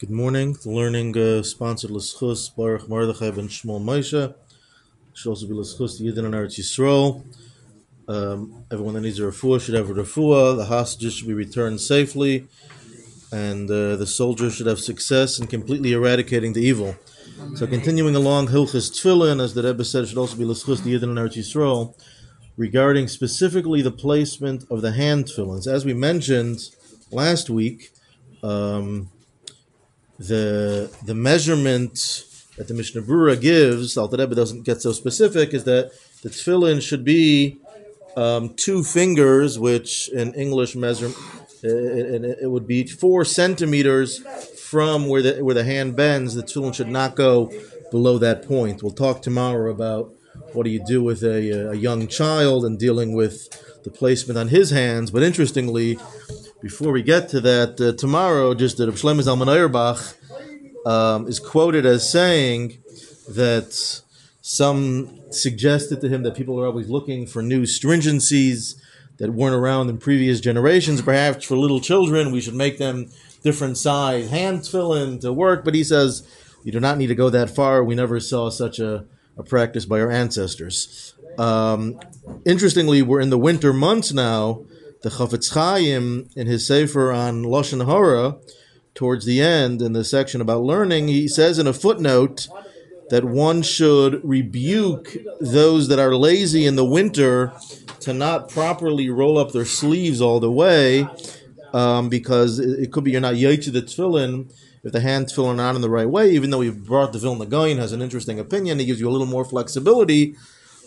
Good morning. The learning uh, sponsored Baruch Mordechai ben Shmuel Moshe. Should also be L'Schus Yidden and Eretz Yisrael. Um, everyone that needs a refuah should have a refuah. The hostages should be returned safely, and uh, the soldiers should have success in completely eradicating the evil. So, continuing along Hilchas Tefillin, as the Rebbe said, should also be L'Schus Yidden and Eretz Yisrael, regarding specifically the placement of the hand tefillins. As we mentioned last week, um, the the measurement that the Mishnah Berurah gives, Alter Rebbe doesn't get so specific, is that the tefillin should be um, two fingers, which in English measure, it, it, it would be four centimeters from where the where the hand bends. The tefillin should not go below that point. We'll talk tomorrow about what do you do with a, a young child and dealing with the placement on his hands. But interestingly, before we get to that, uh, tomorrow, just that Shlomo Zalman Auerbach um, is quoted as saying that some suggested to him that people are always looking for new stringencies that weren't around in previous generations. Perhaps for little children, we should make them different size hand tefillin to work. But he says you do not need to go that far. We never saw such a, a practice by our ancestors. Um, interestingly, we're in the winter months now. The Chafetz Chaim, in his Sefer on Lashon Hara, towards the end in the section about learning, he says in a footnote that one should rebuke those that are lazy in the winter to not properly roll up their sleeves all the way, um, because it, could be you're not yaitch the tefillin if the hand tefillin are not in the right way. Even though we've brought the Vilna Gaon has an interesting opinion, he gives you a little more flexibility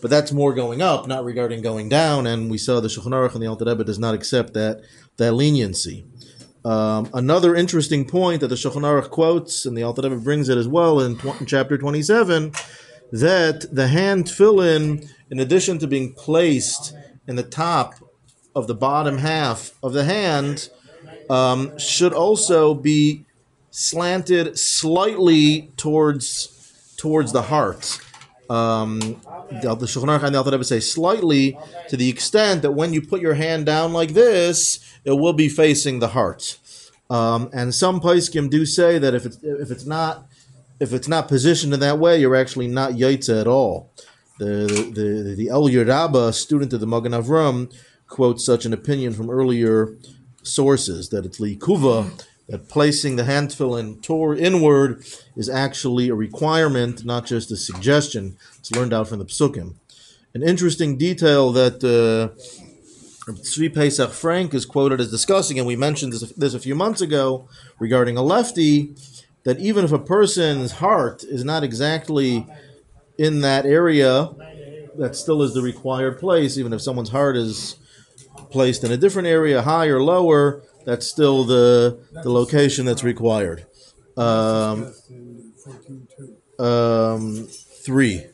but that's more going up, not regarding going down. And we saw the Shulchan Aruch and the Alter Rebbe does not accept that that leniency. Um, another interesting point that the Shulchan Aruch quotes, and the Alter Rebbe brings it as well in, tw- in chapter 27, that the hand in in addition to being placed in the top of the bottom half of the hand, um, should also be slanted slightly towards towards the heart um, the, the Shulchan Aruch and the Alter Rebbe say slightly to the extent that when you put your hand down like this, it will be facing the heart. Um, and some Paiskim do say that if it's if it's not if it's not positioned in that way, you're actually not yaitza at all. The the the Elya Rabbah, student of the Magen Avram, quotes such an opinion from earlier sources that it's likuva that placing the hand tefillin toward inward is actually a requirement, not just a suggestion. It's learned out from the psukim. An interesting detail that uh, Tzvi Pesach Frank is quoted as discussing, and we mentioned this, this a few months ago regarding a lefty, that even if a person's heart is not exactly in that area, that still is the required place, even if someone's heart is placed in a different area, high or lower, that's still the the location that's required. Um, um, three.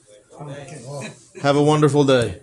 Have a wonderful day.